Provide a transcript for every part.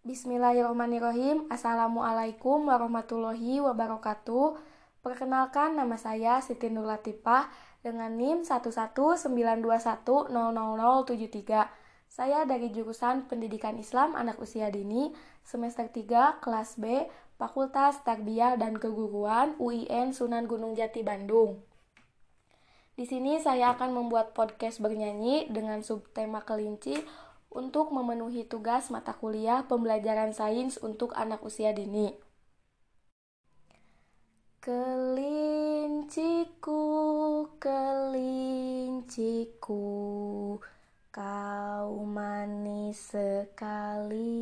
Bismillahirrahmanirrahim. Assalamualaikum warahmatullahi wabarakatuh. Perkenalkan nama saya Siti Nur Latifah dengan NIM 11921000073. Saya dari jurusan Pendidikan Islam Anak Usia Dini, semester 3, kelas B, Fakultas Tarbiyah dan Keguruan UIN Sunan Gunung Jati Bandung. Di sini saya akan membuat podcast bernyanyi dengan subtema kelinci untuk memenuhi tugas mata kuliah pembelajaran sains untuk anak usia dini. Kelinciku, kelinciku, kau manis sekali.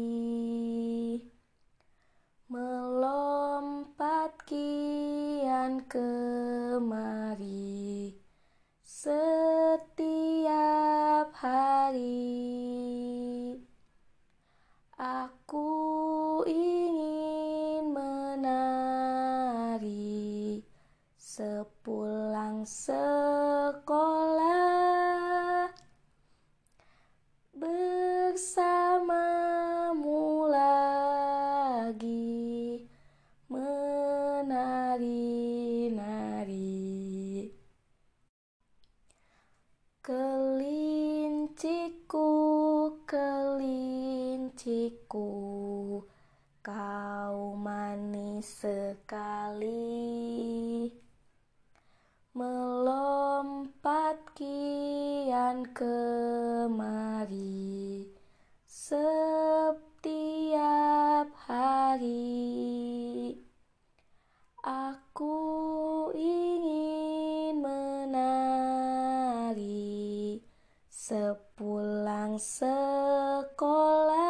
Melompat kian kemari setiap hari. Aku ingin menari sepulang sekolah bersamamu lagi menari-nari. Kelinciku, kelinciku, kau manis sekali. Melompat kian kemari setiap hari. Aku ingin menari sepulang sekolah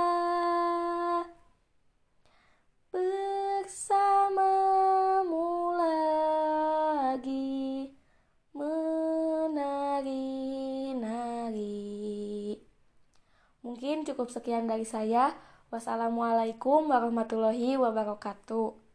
bersamamu lagi menari-nari. Mungkin cukup sekian dari saya. Wassalamualaikum warahmatullahi wabarakatuh.